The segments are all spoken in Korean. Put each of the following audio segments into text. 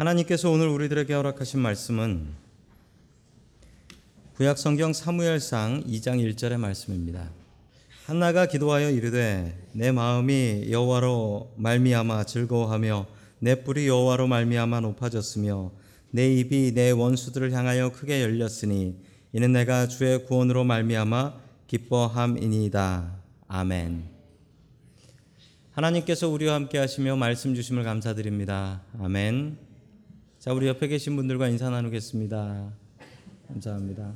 하나님께서 오늘 우리들에게 허락하신 말씀은 구약 성경 사무엘상 2장 1절의 말씀입니다. 한나가 기도하여 이르되 내 마음이 여호와로 말미암아 즐거워하며 내 뿔이 여호와로 말미암아 높아졌으며 내 입이 내 원수들을 향하여 크게 열렸으니 이는 내가 주의 구원으로 말미암아 기뻐함이니이다. 아멘. 하나님께서 우리와 함께 하시며 말씀 주심을 감사드립니다. 아멘. 자, 우리 옆에 계신 분들과 인사 나누겠습니다. 감사합니다.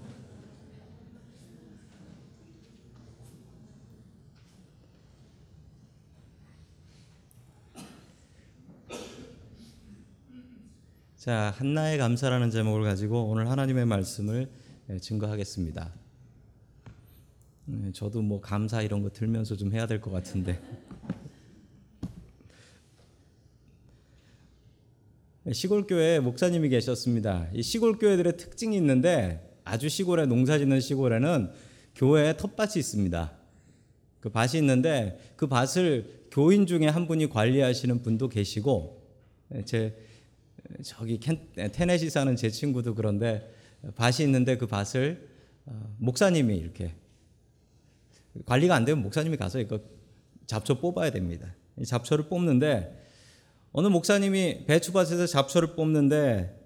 자, 한나의 감사라는 제목을 가지고 오늘 하나님의 말씀을 예, 증거하겠습니다. 예, 저도 뭐 감사 이런 거 들면서 좀 해야 될 것 같은데. 시골 교회에 목사님이 계셨습니다. 이 시골 교회들의 특징이 있는데 아주 시골에 농사 짓는 시골에는 교회에 텃밭이 있습니다. 그 밭이 있는데 그 밭을 교인 중에 한 분이 관리하시는 분도 계시고 예, 제 저기 테네시 사는 제 친구도 그런데 밭이 있는데 그 밭을 어, 목사님이 이렇게 관리가 안 되면 목사님이 가서 이거 잡초 뽑아야 됩니다. 이 잡초를 뽑는데 어느 목사님이 배추밭에서 잡초를 뽑는데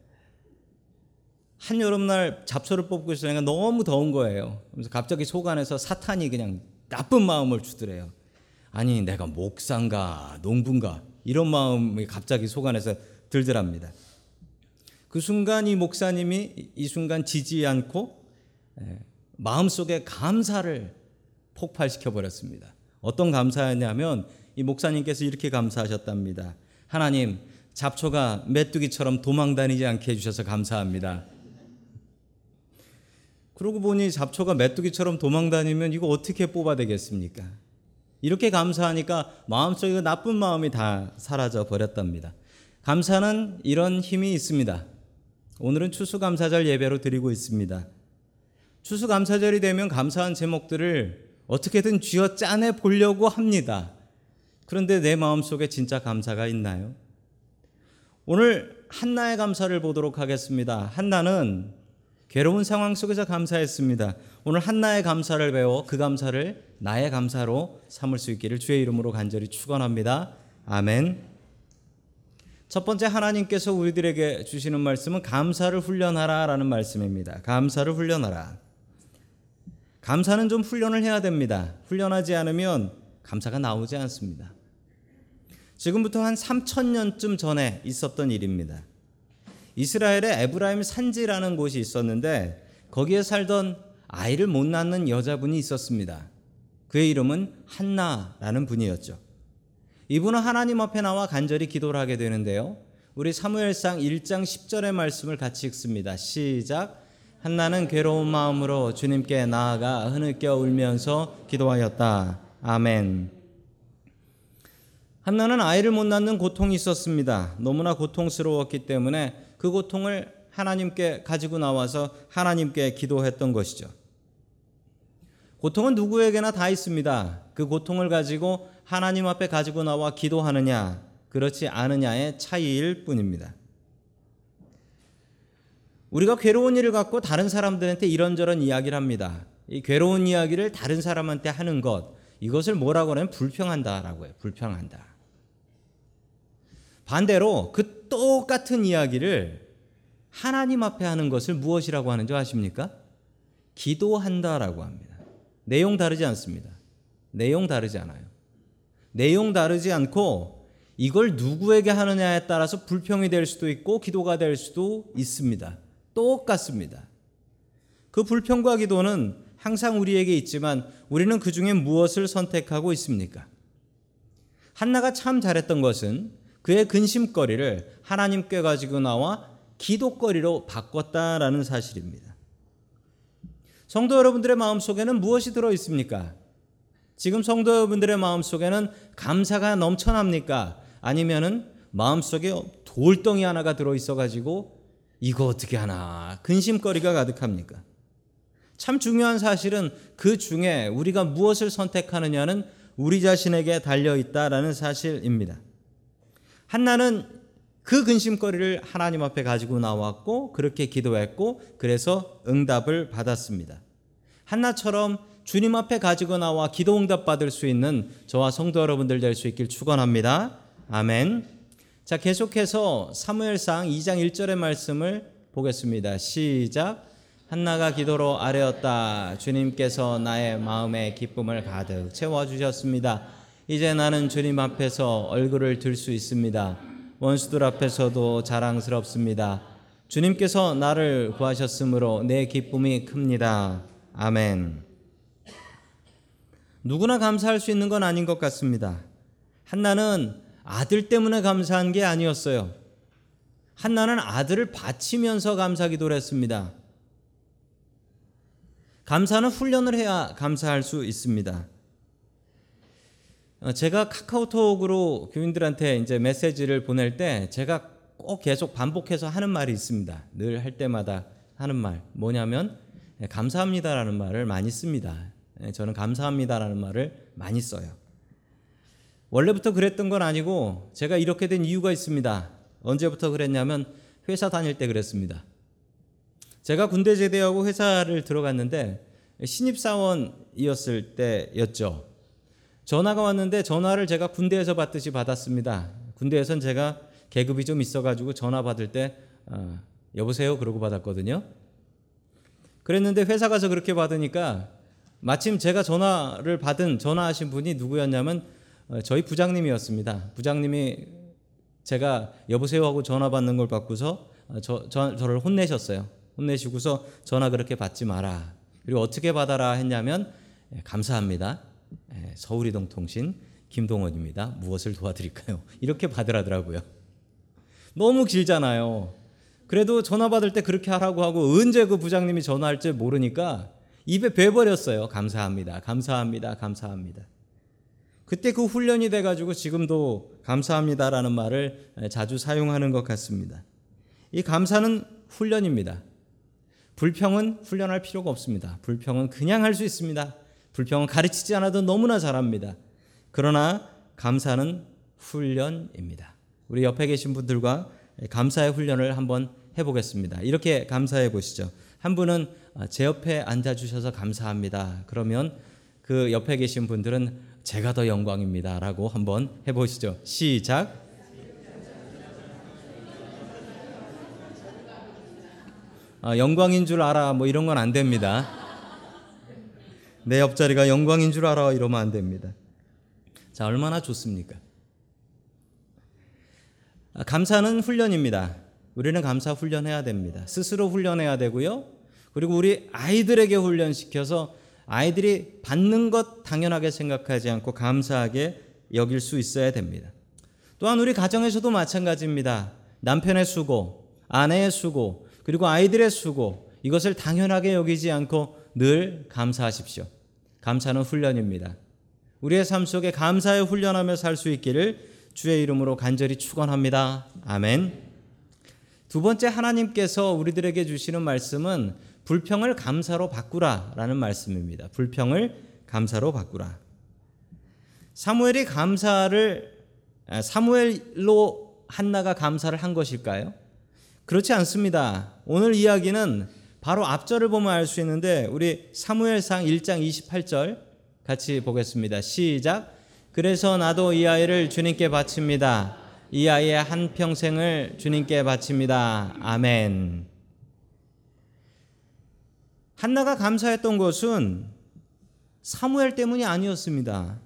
한 여름날 잡초를 뽑고 있으니까 너무 더운 거예요. 그래서 갑자기 속 안에서 사탄이 그냥 나쁜 마음을 주더래요. 아니 내가 목사인가 농부인가 이런 마음이 갑자기 속 안에서 들더랍니다. 그 순간 이 목사님이 이 순간 지지 않고 마음속에 감사를 폭발시켜 버렸습니다. 어떤 감사였냐면 이 목사님께서 이렇게 감사하셨답니다. 하나님, 잡초가 메뚜기처럼 도망 다니지 않게 해주셔서 감사합니다. 그러고 보니 잡초가 메뚜기처럼 도망 다니면 이거 어떻게 뽑아되겠습니까? 이렇게 감사하니까 마음속에 나쁜 마음이 다 사라져 버렸답니다. 감사는 이런 힘이 있습니다. 오늘은 추수감사절 예배로 드리고 있습니다. 추수감사절이 되면 감사한 제목들을 어떻게든 쥐어 짜내 보려고 합니다. 그런데 내 마음속에 진짜 감사가 있나요? 오늘 한나의 감사를 보도록 하겠습니다. 한나는 괴로운 상황 속에서 감사했습니다. 오늘 한나의 감사를 배워 그 감사를 나의 감사로 삼을 수 있기를 주의 이름으로 간절히 축원합니다. 아멘. 첫 번째 하나님께서 우리들에게 주시는 말씀은 감사를 훈련하라라는 말씀입니다. 감사를 훈련하라. 감사는 좀 훈련을 해야 됩니다. 훈련하지 않으면 감사가 나오지 않습니다. 지금부터 한 3천년쯤 전에 있었던 일입니다. 이스라엘에 에브라임 산지라는 곳이 있었는데 거기에 살던 아이를 못 낳는 여자분이 있었습니다. 그의 이름은 한나라는 분이었죠. 이분은 하나님 앞에 나와 간절히 기도를 하게 되는데요. 우리 사무엘상 1장 10절의 말씀을 같이 읽습니다. 시작. 한나는 괴로운 마음으로 주님께 나아가 흐느껴 울면서 기도하였다. 아멘. 한나는 아이를 못 낳는 고통이 있었습니다. 너무나 고통스러웠기 때문에 그 고통을 하나님께 가지고 나와서 하나님께 기도했던 것이죠. 고통은 누구에게나 다 있습니다. 그 고통을 가지고 하나님 앞에 가지고 나와 기도하느냐, 그렇지 않느냐의 차이일 뿐입니다. 우리가 괴로운 일을 갖고 다른 사람들한테 이런저런 이야기를 합니다. 이 괴로운 이야기를 다른 사람한테 하는 것, 이것을 뭐라고 하면 불평한다라고 해요. 불평한다. 반대로 그 똑같은 이야기를 하나님 앞에 하는 것을 무엇이라고 하는지 아십니까? 기도한다라고 합니다. 내용 다르지 않습니다. 내용 다르지 않아요. 내용 다르지 않고 이걸 누구에게 하느냐에 따라서 불평이 될 수도 있고 기도가 될 수도 있습니다. 똑같습니다. 그 불평과 기도는 항상 우리에게 있지만 우리는 그 중에 무엇을 선택하고 있습니까? 한나가 참 잘했던 것은 그의 근심거리를 하나님께 가지고 나와 기도거리로 바꿨다라는 사실입니다. 성도 여러분들의 마음 속에는 무엇이 들어 있습니까? 지금 성도 여러분들의 마음 속에는 감사가 넘쳐납니까? 아니면은 마음 속에 돌덩이 하나가 들어 있어 가지고 이거 어떻게 하나 근심거리가 가득합니까? 참 중요한 사실은 그 중에 우리가 무엇을 선택하느냐는 우리 자신에게 달려 있다라는 사실입니다. 한나는 그 근심거리를 하나님 앞에 가지고 나왔고 그렇게 기도했고 그래서 응답을 받았습니다. 한나처럼 주님 앞에 가지고 나와 기도 응답 받을 수 있는 저와 성도 여러분들 될 수 있길 축원합니다. 아멘. 자, 계속해서 사무엘상 2장 1절의 말씀을 보겠습니다. 시작. 한나가 기도로 아뢰었다. 주님께서 나의 마음에 기쁨을 가득 채워 주셨습니다. 이제 나는 주님 앞에서 얼굴을 들 수 있습니다. 원수들 앞에서도 자랑스럽습니다. 주님께서 나를 구하셨으므로 내 기쁨이 큽니다. 아멘. 누구나 감사할 수 있는 건 아닌 것 같습니다. 한나는 아들 때문에 감사한 게 아니었어요. 한나는 아들을 바치면서 감사 기도를 했습니다. 감사는 훈련을 해야 감사할 수 있습니다. 어, 제가 카카오톡으로 교인들한테 이제 메시지를 보낼 때 제가 꼭 계속 반복해서 하는 말이 있습니다. 늘 할 때마다 하는 말 뭐냐면 예, 감사합니다라는 말을 많이 씁니다. 예, 저는 감사합니다라는 말을 많이 써요. 원래부터 그랬던 건 아니고 제가 이렇게 된 이유가 있습니다. 언제부터 그랬냐면 회사 다닐 때 그랬습니다. 제가 군대 제대하고 회사를 들어갔는데 신입사원이었을 때였죠. 전화가 왔는데 전화를 제가 군대에서 받듯이 받았습니다. 군대에선 제가 계급이 좀 있어가지고 전화 받을 때 어, 여보세요 그러고 받았거든요. 그랬는데 회사 가서 그렇게 받으니까 마침 제가 전화를 받은 전화하신 분이 누구였냐면 어, 저희 부장님이었습니다. 부장님이 제가 여보세요 하고 전화 받는 걸 받고서 어, 저, 저, 저를 혼내셨어요. 혼내시고서 전화 그렇게 받지 마라. 그리고 어떻게 받아라 했냐면 예, 감사합니다. 예, 서울이동 통신 김동원입니다. 무엇을 도와드릴까요? 이렇게 받으라더라고요. 너무 길잖아요. 그래도 전화 받을 때 그렇게 하라고 하고 언제 그 부장님이 전화할 줄 모르니까 입에 배버렸어요. 감사합니다. 감사합니다. 감사합니다. 그때 그 훈련이 돼가지고 지금도 감사합니다라는 말을 자주 사용하는 것 같습니다. 이 감사는 훈련입니다. 불평은 훈련할 필요가 없습니다. 불평은 그냥 할 수 있습니다. 불평은 가르치지 않아도 너무나 잘합니다. 그러나 감사는 훈련입니다. 우리 옆에 계신 분들과 감사의 훈련을 한번 해보겠습니다. 이렇게 감사해 보시죠. 한 분은 제 옆에 앉아 주셔서 감사합니다. 그러면 그 옆에 계신 분들은 제가 더 영광입니다 라고 한번 해보시죠. 시작. 아, 영광인 줄 알아 뭐 이런 건 안 됩니다. 내 옆자리가 영광인 줄 알아 이러면 안 됩니다. 자 얼마나 좋습니까? 아, 감사는 훈련입니다. 우리는 감사 훈련해야 됩니다. 스스로 훈련해야 되고요. 그리고 우리 아이들에게 훈련시켜서 아이들이 받는 것 당연하게 생각하지 않고 감사하게 여길 수 있어야 됩니다. 또한 우리 가정에서도 마찬가지입니다. 남편의 수고, 아내의 수고, 그리고 아이들의 수고, 이것을 당연하게 여기지 않고 늘 감사하십시오. 감사는 훈련입니다. 우리의 삶 속에 감사에 훈련하며 살 수 있기를 주의 이름으로 간절히 축원합니다. 아멘. 두 번째 하나님께서 우리들에게 주시는 말씀은 불평을 감사로 바꾸라라는 말씀입니다. 불평을 감사로 바꾸라. 사무엘이 감사를 아, 사무엘로 한나가 감사를 한 것일까요? 그렇지 않습니다. 오늘 이야기는 바로 앞절을 보면 알 수 있는데 우리 사무엘상 1장 28절 같이 보겠습니다. 시작. 그래서 나도 이 아이를 주님께 바칩니다. 이 아이의 한 평생을 주님께 바칩니다. 아멘. 한나가 감사했던 것은 사무엘 때문이 아니었습니다.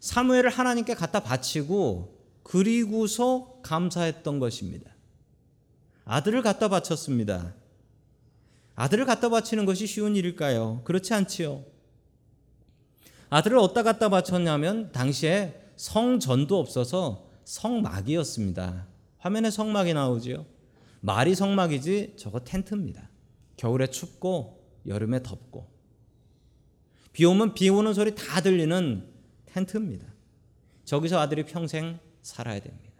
사무엘을 하나님께 갖다 바치고 그리고서 감사했던 것입니다. 아들을 갖다 바쳤습니다. 아들을 갖다 바치는 것이 쉬운 일일까요? 그렇지 않지요. 아들을 어디다 갖다 바쳤냐면 당시에 성전도 없어서 성막이었습니다. 화면에 성막이 나오지요. 말이 성막이지 저거 텐트입니다. 겨울에 춥고 여름에 덥고 비 오면 비 오는 소리 다 들리는 텐트입니다. 저기서 아들이 평생 살아야 됩니다.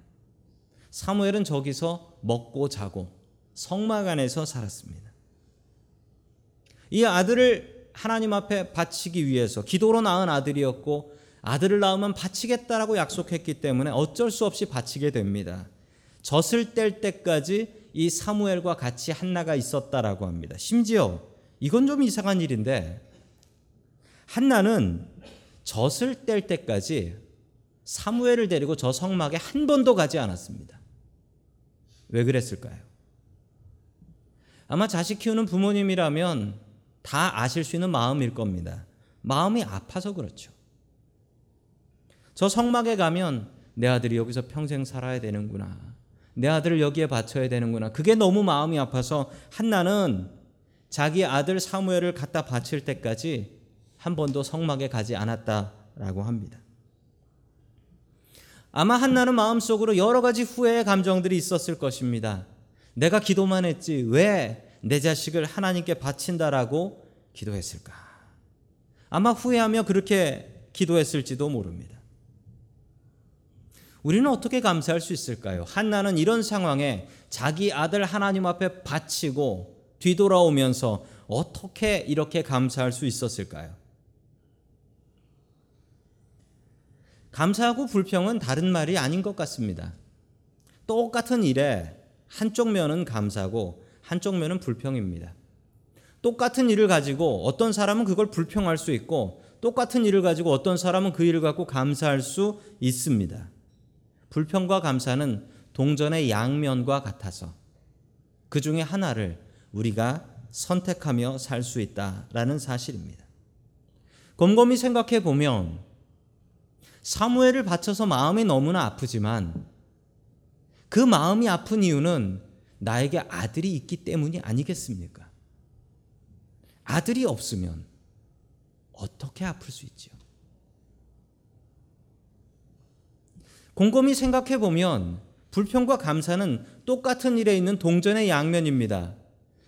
사무엘은 저기서 먹고 자고 성막 안에서 살았습니다. 이 아들을 하나님 앞에 바치기 위해서 기도로 낳은 아들이었고 아들을 낳으면 바치겠다라고 약속했기 때문에 어쩔 수 없이 바치게 됩니다. 젖을 뗄 때까지 이 사무엘과 같이 한나가 있었다라고 합니다. 심지어 이건 좀 이상한 일인데 한나는 젖을 뗄 때까지 사무엘을 데리고 저 성막에 한 번도 가지 않았습니다. 왜 그랬을까요? 아마 자식 키우는 부모님이라면 다 아실 수 있는 마음일 겁니다. 마음이 아파서 그렇죠. 저 성막에 가면 내 아들이 여기서 평생 살아야 되는구나. 내 아들을 여기에 바쳐야 되는구나. 그게 너무 마음이 아파서 한나는 자기 아들 사무엘을 갖다 바칠 때까지 한 번도 성막에 가지 않았다라고 합니다. 아마 한나는 마음속으로 여러 가지 후회의 감정들이 있었을 것입니다. 내가 기도만 했지 왜 내 자식을 하나님께 바친다라고 기도했을까? 아마 후회하며 그렇게 기도했을지도 모릅니다. 우리는 어떻게 감사할 수 있을까요? 한나는 이런 상황에 자기 아들 하나님 앞에 바치고 뒤돌아오면서 어떻게 이렇게 감사할 수 있었을까요? 감사하고 불평은 다른 말이 아닌 것 같습니다. 똑같은 일에 한쪽 면은 감사고 한쪽 면은 불평입니다. 똑같은 일을 가지고 어떤 사람은 그걸 불평할 수 있고 똑같은 일을 가지고 어떤 사람은 그 일을 갖고 감사할 수 있습니다. 불평과 감사는 동전의 양면과 같아서 그 중에 하나를 우리가 선택하며 살 수 있다라는 사실입니다. 곰곰이 생각해 보면 사무엘을 바쳐서 마음이 너무나 아프지만 그 마음이 아픈 이유는 나에게 아들이 있기 때문이 아니겠습니까? 아들이 없으면 어떻게 아플 수 있지요? 곰곰이 생각해 보면 불평과 감사는 똑같은 일에 있는 동전의 양면입니다.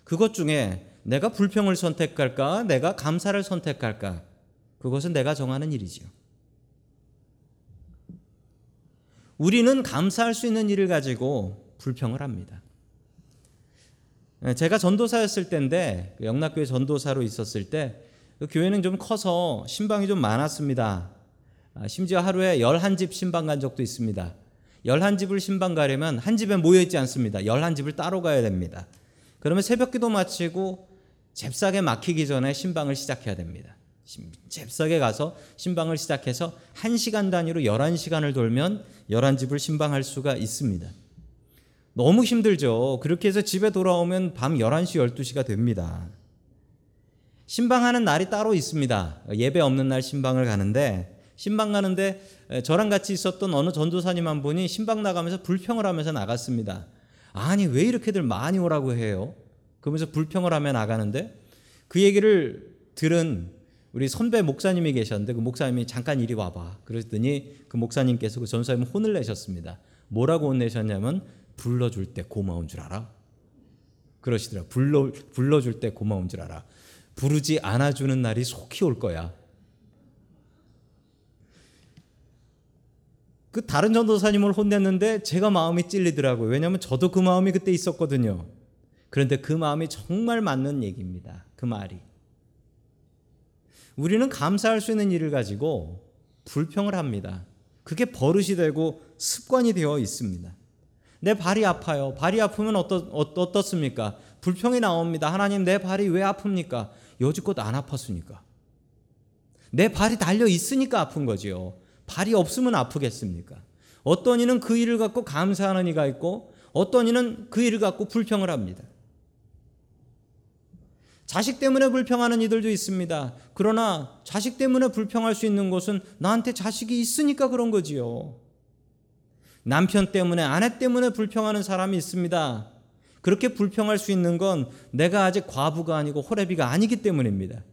그것 중에 내가 불평을 선택할까, 내가 감사를 선택할까, 그것은 내가 정하는 일이지요. 우리는 감사할 수 있는 일을 가지고 불평을 합니다. 제가 전도사였을 때인데 그 영락교회 전도사로 있었을 때 그 교회는 좀 커서 신방이 좀 많았습니다. 아, 심지어 하루에 11집 신방 간 적도 있습니다. 11집을 신방 가려면 한 집에 모여 있지 않습니다. 11집을 따로 가야 됩니다. 그러면 새벽 기도 마치고 잽싸게 막히기 전에 신방을 시작해야 됩니다. 잽싸게 가서 신방을 시작해서 1시간 단위로 11시간을 돌면 11집을 신방할 수가 있습니다. 너무 힘들죠. 그렇게 해서 집에 돌아오면 밤 11시, 12시가 됩니다. 신방하는 날이 따로 있습니다. 예배 없는 날 신방을 가는데 신방 가는데 저랑 같이 있었던 어느 전도사님 한 분이 신방 나가면서 불평을 하면서 나갔습니다. 아니 왜 이렇게들 많이 오라고 해요? 그러면서 불평을 하며 나가는데 그 얘기를 들은 우리 선배 목사님이 계셨는데 그 목사님이 잠깐 이리 와봐. 그랬더니 그 목사님께서 그 전사님 혼을 내셨습니다. 뭐라고 혼내셨냐면 불러줄 때 고마운 줄 알아. 그러시더라. 불러 불러줄 때 고마운 줄 알아. 부르지 않아주는 날이 속히 올 거야. 그 다른 전도사님을 혼냈는데 제가 마음이 찔리더라고요. 왜냐하면 저도 그 마음이 그때 있었거든요. 그런데 그 마음이 정말 맞는 얘기입니다. 그 말이. 우리는 감사할 수 있는 일을 가지고 불평을 합니다. 그게 버릇이 되고 습관이 되어 있습니다. 내 발이 아파요. 발이 아프면 어떠, 어떻 습니까? 불평이 나옵니다. 하나님 내 발이 왜 아픕니까? 여지껏 안 아팠으니까. 내 발이 달려 있으니까 아픈 거지요. 발이 없으면 아프겠습니까? 어떤 이는 그 일을 갖고 감사하는 이가 있고 어떤 이는 그 일을 갖고 불평을 합니다. 자식 때문에 불평하는 이들도 있습니다. 그러나 자식 때문에 불평할 수 있는 것은 나한테 자식이 있으니까 그런 거지요. 남편 때문에 아내 때문에 불평하는 사람이 있습니다. 그렇게 불평할 수 있는 건 내가 아직 과부가 아니고 호래비가 아니기 때문입니다.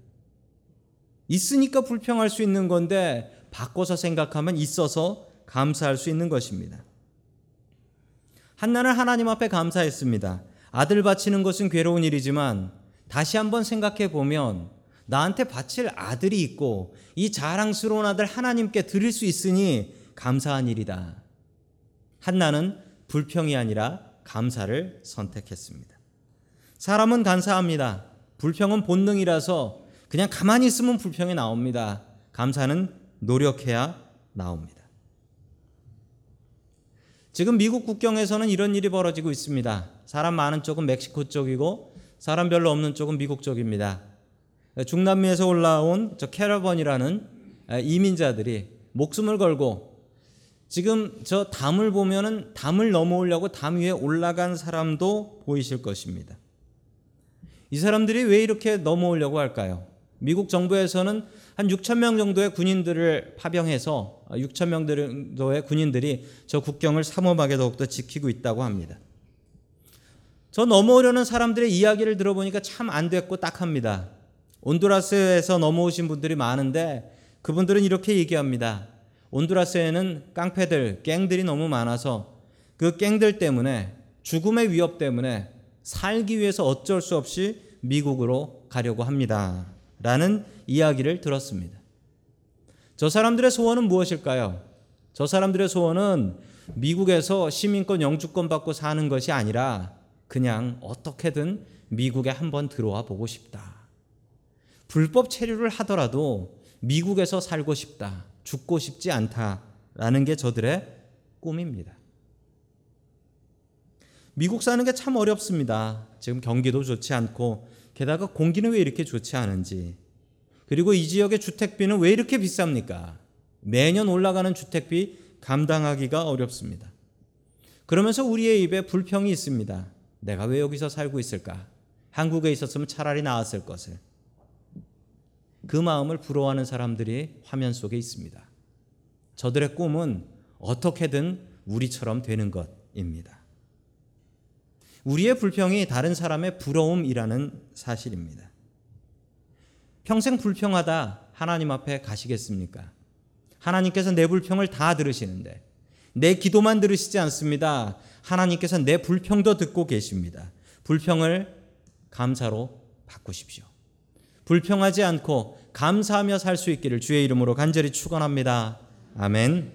있으니까 불평할 수 있는 건데 바꿔서 생각하면 있어서 감사할 수 있는 것입니다. 한나는 하나님 앞에 감사했습니다. 아들 바치는 것은 괴로운 일이지만 다시 한번 생각해 보면 나한테 바칠 아들이 있고 이 자랑스러운 아들 하나님께 드릴 수 있으니 감사한 일이다. 한나는 불평이 아니라 감사를 선택했습니다. 사람은 감사합니다. 불평은 본능이라서 그냥 가만히 있으면 불평이 나옵니다. 감사는 노력해야 나옵니다. 지금 미국 국경에서는 이런 일이 벌어지고 있습니다. 사람 많은 쪽은 멕시코 쪽이고 사람 별로 없는 쪽은 미국 쪽입니다. 중남미에서 올라온 저 캐러번이라는 이민자들이 목숨을 걸고 지금 저 담을 보면은 담을 넘어오려고 담 위에 올라간 사람도 보이실 것입니다. 이 사람들이 왜 이렇게 넘어오려고 할까요? 미국 정부에서는 한 6천 명 정도의 군인들을 파병해서 6천 명 정도의 군인들이 저 국경을 삼엄하게 더욱더 지키고 있다고 합니다. 저 넘어오려는 사람들의 이야기를 들어보니까 참 안 됐고 딱합니다. 온두라스에서 넘어오신 분들이 많은데 그분들은 이렇게 얘기합니다. 온두라스에는 깡패들, 갱들이 너무 많아서 그 갱들 때문에 죽음의 위협 때문에 살기 위해서 어쩔 수 없이 미국으로 가려고 합니다. 라는 이야기를 들었습니다. 저 사람들의 소원은 무엇일까요? 저 사람들의 소원은 미국에서 시민권 영주권 받고 사는 것이 아니라 그냥 어떻게든 미국에 한번 들어와 보고 싶다. 불법 체류를 하더라도 미국에서 살고 싶다. 죽고 싶지 않다라는 게 저들의 꿈입니다. 미국 사는 게 참 어렵습니다. 지금 경기도 좋지 않고 게다가 공기는 왜 이렇게 좋지 않은지 그리고 이 지역의 주택비는 왜 이렇게 비쌉니까? 매년 올라가는 주택비 감당하기가 어렵습니다. 그러면서 우리의 입에 불평이 있습니다. 내가 왜 여기서 살고 있을까? 한국에 있었으면 차라리 나았을 것을. 그 마음을 부러워하는 사람들이 화면 속에 있습니다. 저들의 꿈은 어떻게든 우리처럼 되는 것입니다. 우리의 불평이 다른 사람의 부러움이라는 사실입니다. 평생 불평하다 하나님 앞에 가시겠습니까? 하나님께서 내 불평을 다 들으시는데 내 기도만 들으시지 않습니다. 하나님께서 내 불평도 듣고 계십니다. 불평을 감사로 바꾸십시오. 불평하지 않고 감사하며 살 수 있기를 주의 이름으로 간절히 축원합니다. 아멘.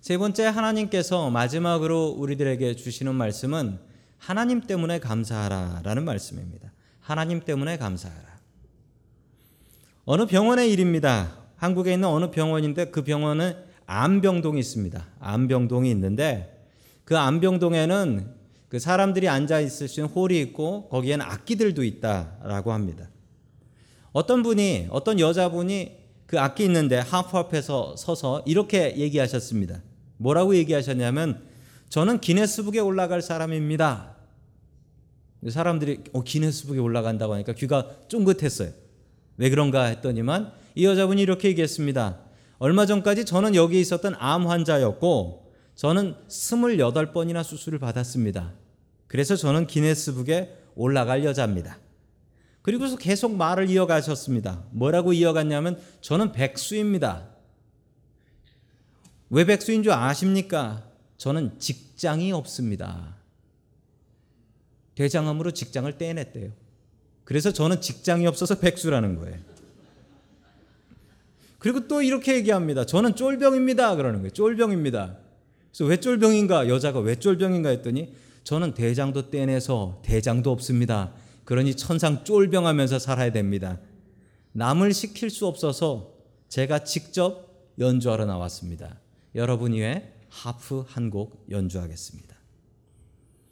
세 번째 하나님께서 마지막으로 우리들에게 주시는 말씀은 하나님 때문에 감사하라라는 말씀입니다. 하나님 때문에 감사하라. 어느 병원의 일입니다. 한국에 있는 어느 병원인데 그 병원은 암병동이 있습니다. 암병동이 있는데 그 암병동에는 그 사람들이 앉아 있을 수 있는 홀이 있고 거기에는 악기들도 있다라고 합니다. 어떤 분이 어떤 여자분이 그 악기 있는데 하프 앞에서 서서 이렇게 얘기하셨습니다. 뭐라고 얘기하셨냐면 저는 기네스북에 올라갈 사람입니다. 사람들이 어, 기네스북에 올라간다고 하니까 귀가 쫑긋했어요. 왜 그런가 했더니만 이 여자분이 이렇게 얘기했습니다. 얼마 전까지 저는 여기 있었던 암 환자였고 저는 28번이나 수술을 받았습니다. 그래서 저는 기네스북에 올라갈 여자입니다. 그리고서 계속 말을 이어가셨습니다. 뭐라고 이어갔냐면 저는 백수입니다. 왜 백수인 줄 아십니까? 저는 직장이 없습니다. 대장암으로 직장을 떼냈대요. 그래서 저는 직장이 없어서 백수라는 거예요. 그리고 또 이렇게 얘기합니다. 저는 쫄병입니다. 그러는 거예요. 쫄병입니다. 그래서 왜 쫄병인가? 여자가 왜 쫄병인가 했더니 저는 대장도 떼내서 대장도 없습니다. 그러니 천상 쫄병하면서 살아야 됩니다. 남을 시킬 수 없어서 제가 직접 연주하러 나왔습니다. 여러분 위해 하프 한 곡 연주하겠습니다.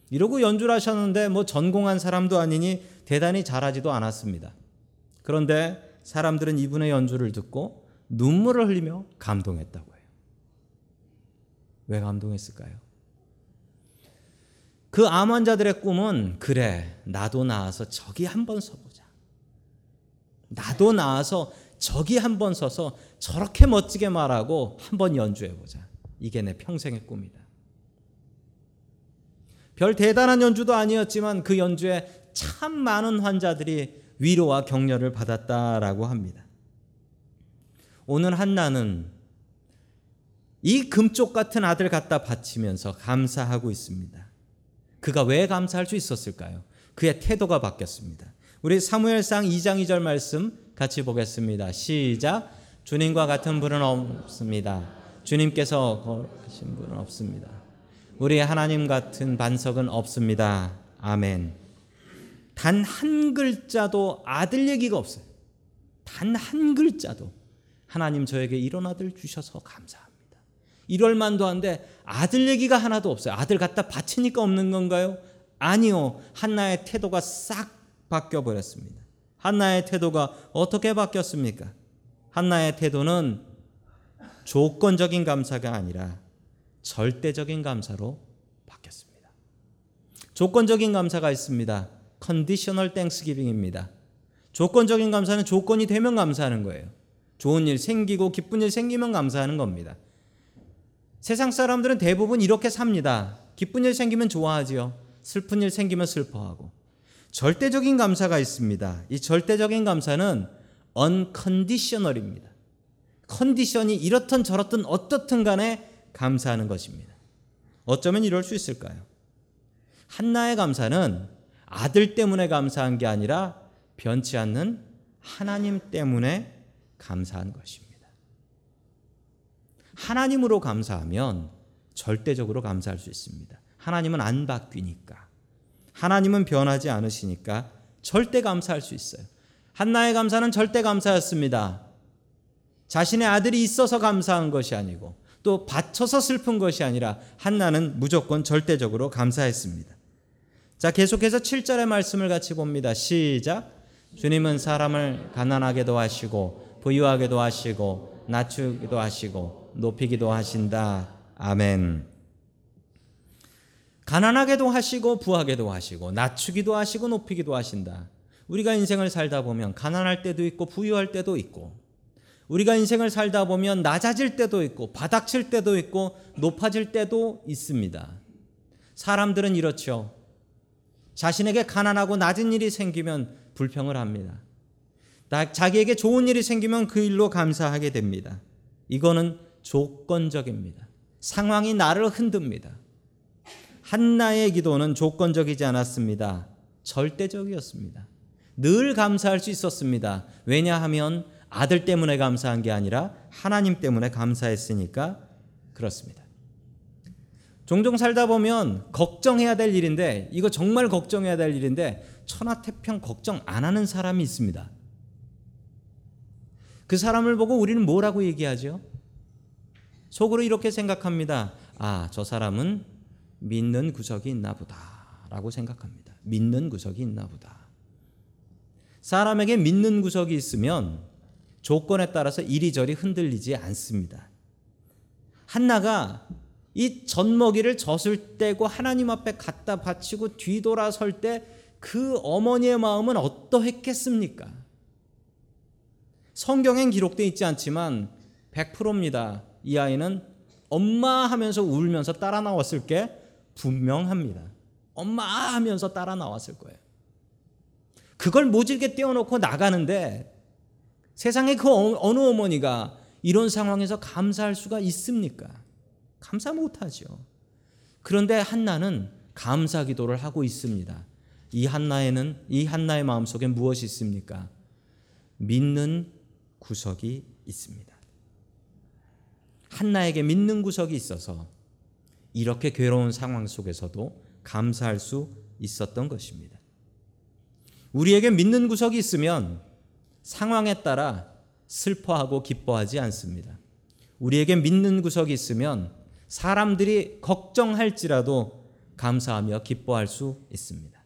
이러고 연주를 하셨는데 뭐 전공한 사람도 아니니 대단히 잘하지도 않았습니다. 그런데 사람들은 이분의 연주를 듣고 눈물을 흘리며 감동했다고 해요. 왜 감동했을까요? 그 암 환자들의 꿈은 그래 나도 나와서 저기 한번 서보자. 나도 나와서 저기 한번 서서 저렇게 멋지게 말하고 한번 연주해 보자. 이게 내 평생의 꿈이다. 별 대단한 연주도 아니었지만 그 연주에 참 많은 환자들이 위로와 격려를 받았다라고 합니다. 오늘 한나는 이 금쪽 같은 아들 갖다 바치면서 감사하고 있습니다. 그가 왜 감사할 수 있었을까요? 그의 태도가 바뀌었습니다. 우리 사무엘상 2장 2절 말씀 같이 보겠습니다. 시작. 주님과 같은 분은 없습니다. 주님께서 거룩하신 분은 없습니다. 우리 하나님 같은 반석은 없습니다. 아멘. 단 한 글자도 아들 얘기가 없어요. 단 한 글자도 하나님 저에게 이런 아들 주셔서 감사합니다. 이럴 만도 한데 아들 얘기가 하나도 없어요. 아들 갖다 바치니까 없는 건가요? 아니요. 한나의 태도가 싹 바뀌어 버렸습니다. 한나의 태도가 어떻게 바뀌었습니까? 한나의 태도는 조건적인 감사가 아니라 절대적인 감사로 바뀌었습니다. 조건적인 감사가 있습니다. conditional thanksgiving입니다. 조건적인 감사는 조건이 되면 감사하는 거예요. 좋은 일 생기고 기쁜 일 생기면 감사하는 겁니다. 세상 사람들은 대부분 이렇게 삽니다. 기쁜 일 생기면 좋아하지요. 슬픈 일 생기면 슬퍼하고. 절대적인 감사가 있습니다. 이 절대적인 감사는 unconditional입니다. 컨디션이 이렇든 저렇든 어떻든 간에 감사하는 것입니다. 어쩌면 이럴 수 있을까요? 한나의 감사는 아들 때문에 감사한 게 아니라 변치 않는 하나님 때문에 감사한 것입니다. 하나님으로 감사하면 절대적으로 감사할 수 있습니다. 하나님은 안 바뀌니까. 하나님은 변하지 않으시니까 절대 감사할 수 있어요. 한나의 감사는 절대 감사였습니다. 자신의 아들이 있어서 감사한 것이 아니고 또 바쳐서 슬픈 것이 아니라 한나는 무조건 절대적으로 감사했습니다. 자, 계속해서 7절의 말씀을 같이 봅니다. 시작. 주님은 사람을 가난하게도 하시고 부유하게도 하시고 낮추기도 하시고 높이기도 하신다. 아멘. 가난하게도 하시고 부하게도 하시고 낮추기도 하시고 높이기도 하신다. 우리가 인생을 살다 보면 가난할 때도 있고 부유할 때도 있고 우리가 인생을 살다 보면 낮아질 때도 있고 바닥칠 때도 있고 높아질 때도 있습니다. 사람들은 이렇죠. 자신에게 가난하고 낮은 일이 생기면 불평을 합니다. 자기에게 좋은 일이 생기면 그 일로 감사하게 됩니다. 이거는 조건적입니다. 상황이 나를 흔듭니다. 한나의 기도는 조건적이지 않았습니다. 절대적이었습니다. 늘 감사할 수 있었습니다. 왜냐하면 아들 때문에 감사한 게 아니라 하나님 때문에 감사했으니까 그렇습니다. 종종 살다 보면 걱정해야 될 일인데 이거 정말 걱정해야 될 일인데 천하태평 걱정 안 하는 사람이 있습니다. 그 사람을 보고 우리는 뭐라고 얘기하죠? 속으로 이렇게 생각합니다. 아, 저 사람은 믿는 구석이 있나 보다. 라고 생각합니다. 믿는 구석이 있나 보다. 사람에게 믿는 구석이 있으면 조건에 따라서 이리저리 흔들리지 않습니다. 한나가 이 젖먹이를 젖을 떼고 하나님 앞에 갖다 바치고 뒤돌아설 때 그 어머니의 마음은 어떠했겠습니까? 성경엔 기록되어 있지 않지만 100%입니다. 이 아이는 엄마 하면서 울면서 따라 나왔을 게 분명합니다. 엄마 하면서 따라 나왔을 거예요. 그걸 모질게 떼어놓고 나가는데 세상에 그 어, 어느 어머니가 이런 상황에서 감사할 수가 있습니까? 감사 못하죠. 그런데 한나는 감사 기도를 하고 있습니다. 이 한나에는 이 한나의 마음속에 무엇이 있습니까? 믿는 구석이 있습니다. 한나에게 믿는 구석이 있어서 이렇게 괴로운 상황 속에서도 감사할 수 있었던 것입니다. 우리에게 믿는 구석이 있으면 상황에 따라 슬퍼하고 기뻐하지 않습니다. 우리에게 믿는 구석이 있으면 사람들이 걱정할지라도 감사하며 기뻐할 수 있습니다.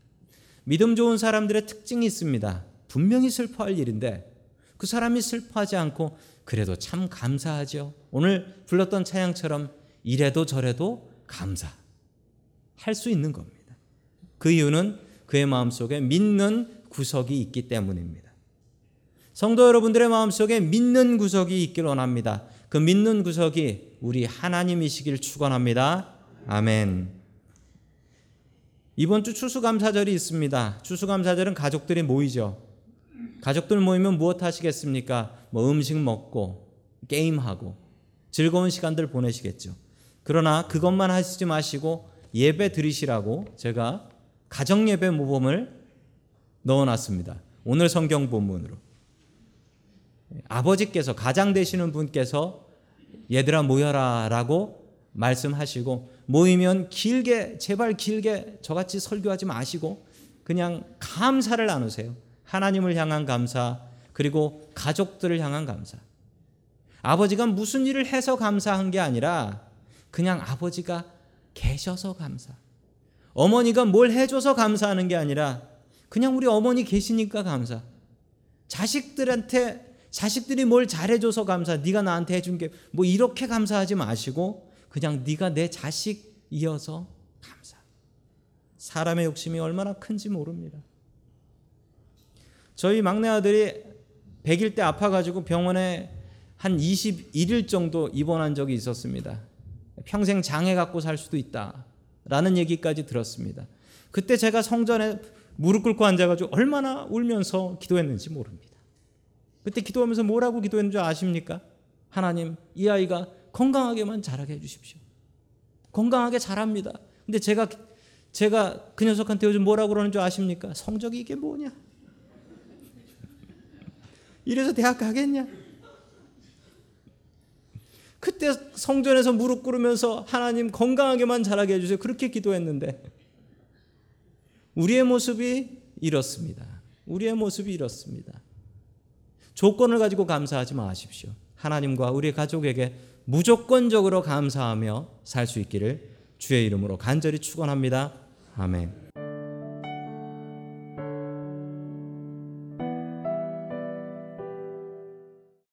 믿음 좋은 사람들의 특징이 있습니다. 분명히 슬퍼할 일인데 그 사람이 슬퍼하지 않고 그래도 참 감사하죠. 오늘 불렀던 찬양처럼 이래도 저래도 감사 할 수 있는 겁니다. 그 이유는 그의 마음속에 믿는 구석이 있기 때문입니다. 성도 여러분들의 마음속에 믿는 구석이 있기를 원합니다. 그 믿는 구석이 우리 하나님이시길 축원합니다. 아멘. 이번 주 추수감사절이 있습니다. 추수감사절은 가족들이 모이죠. 가족들 모이면 무엇 하시겠습니까? 뭐 음식 먹고 게임하고 즐거운 시간들 보내시겠죠. 그러나 그것만 하시지 마시고 예배 드리시라고 제가 가정 예배 모범을 넣어 놨습니다. 오늘 성경 본문으로 아버지께서 가장 되시는 분께서 얘들아 모여라라고 말씀하시고 모이면 길게 제발 길게 저같이 설교하지 마시고 그냥 감사를 나누세요. 하나님을 향한 감사, 그리고 가족들을 향한 감사. 아버지가 무슨 일을 해서 감사한 게 아니라 그냥 아버지가 계셔서 감사. 어머니가 뭘 해줘서 감사하는 게 아니라 그냥 우리 어머니 계시니까 감사. 자식들한테 자식들이 뭘 잘해줘서 감사. 네가 나한테 해준 게 뭐 이렇게 감사하지 마시고 그냥 네가 내 자식이어서 감사. 사람의 욕심이 얼마나 큰지 모릅니다. 저희 막내 아들이 100일 때 아파가지고 병원에 한 21일 정도 입원한 적이 있었습니다. 평생 장애 갖고 살 수도 있다. 라는 얘기까지 들었습니다. 그때 제가 성전에 무릎 꿇고 앉아가지고 얼마나 울면서 기도했는지 모릅니다. 그때 기도하면서 뭐라고 기도했는지 아십니까? 하나님, 이 아이가 건강하게만 자라게 해주십시오. 건강하게 자랍니다. 근데 제가 제가 그 녀석한테 요즘 뭐라고 그러는 줄 아십니까? 성적이 이게 뭐냐? 이래서 대학 가겠냐? 그때 성전에서 무릎 꿇으면서 하나님 건강하게만 자라게 해주세요. 그렇게 기도했는데 우리의 모습이 이렇습니다. 우리의 모습이 이렇습니다. 조건을 가지고 감사하지 마십시오. 하나님과 우리 가족에게 무조건적으로 감사하며 살 수 있기를 주의 이름으로 간절히 축원합니다. 아멘.